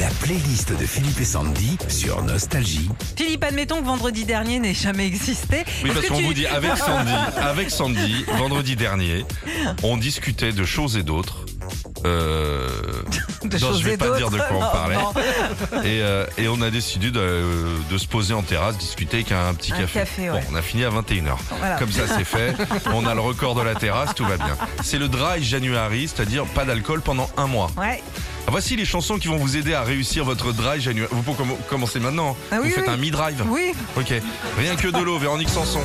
La playlist de Philippe et Sandy sur Nostalgie. Philippe, admettons que vendredi dernier n'ait jamais existé. Oui, Est-ce parce que qu'on tu- vous dit avec Sandy, avec Sandy, vendredi dernier, on discutait de choses et d'autres. Euh, de non, choses je vais et pas dire de d'autres. quoi on Non, parlait. non. Et, euh, et on a décidé de, de se poser en terrasse, discuter avec un petit Un café. café, Bon, on a fini à 21h. Voilà. Comme ça, c'est fait. On a le record de la terrasse, tout va bien. C'est le dry January, c'est-à-dire pas d'alcool pendant un mois. Ouais. Voici les chansons qui vont vous aider à réussir votre dry January. Vous pouvez comm- commencer maintenant. Ah vous faites oui. un mi-drive. Oui. Ok. Rien que de l'eau, Véronique Sanson.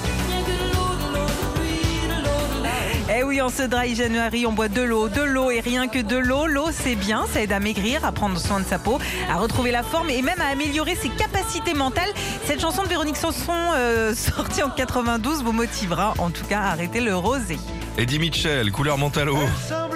Eh oui, en ce dry January, on boit de l'eau, de l'eau et rien que de l'eau. L'eau, c'est bien, ça aide à maigrir, à prendre soin de sa peau, à retrouver la forme et même à améliorer ses capacités mentales. Cette chanson de Véronique Sanson, euh, sortie en 92, vous motivera en tout cas à arrêter le rosé. Eddie Mitchell, couleur mentalo. semblait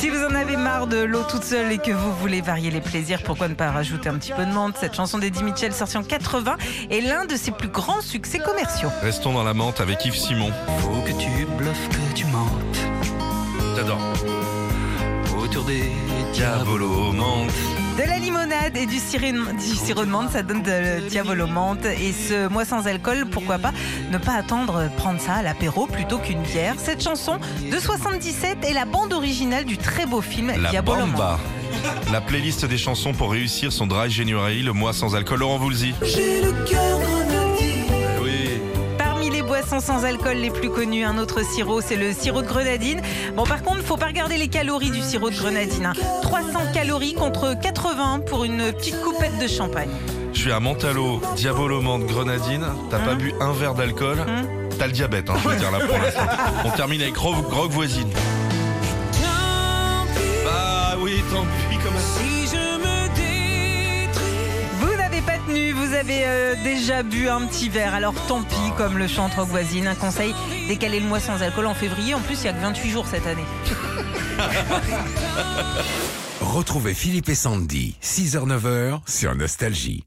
Si vous en avez marre de l'eau toute seule et que vous voulez varier les plaisirs, pourquoi ne pas rajouter un petit peu de menthe? Cette chanson d'Eddie Mitchell, sortie en 80, est l'un de ses plus grands succès commerciaux. Restons dans la menthe avec Yves Simon. Faut que tu bluffes, que tu mentes J'adore. Des Diavolo menthe. De la limonade et du sirop, du sirop de menthe, ça donne de diavolo menthe. Et ce mois sans alcool, pourquoi pas ne pas attendre prendre ça à l'apéro plutôt qu'une bière? Cette chanson de 77 est la bande originale du très beau film La Diabolo menthe. La playlist des chansons pour réussir son dry January, le mois sans alcool. Laurent Voulzy. J'ai le cœur boissons sans alcool les plus connues, un autre sirop, c'est le sirop de grenadine. Bon, par contre, faut pas regarder les calories du sirop de grenadine. hein. 300 calories contre 80 pour une petite coupette de champagne. Je suis à Mentalo, Diabolo menthe, grenadine. T'as pas bu un verre d'alcool Hum. T'as le diabète, hein, je veux dire là pour l'instant. On termine avec Grog voisine. Avez euh, déjà bu un petit verre, alors tant pis, comme le chante Rock Voisine. Un conseil, décaler le mois sans alcool en février. En plus, il n'y a que 28 jours cette année. Retrouvez Philippe et Sandy, 6h-9h sur Nostalgie.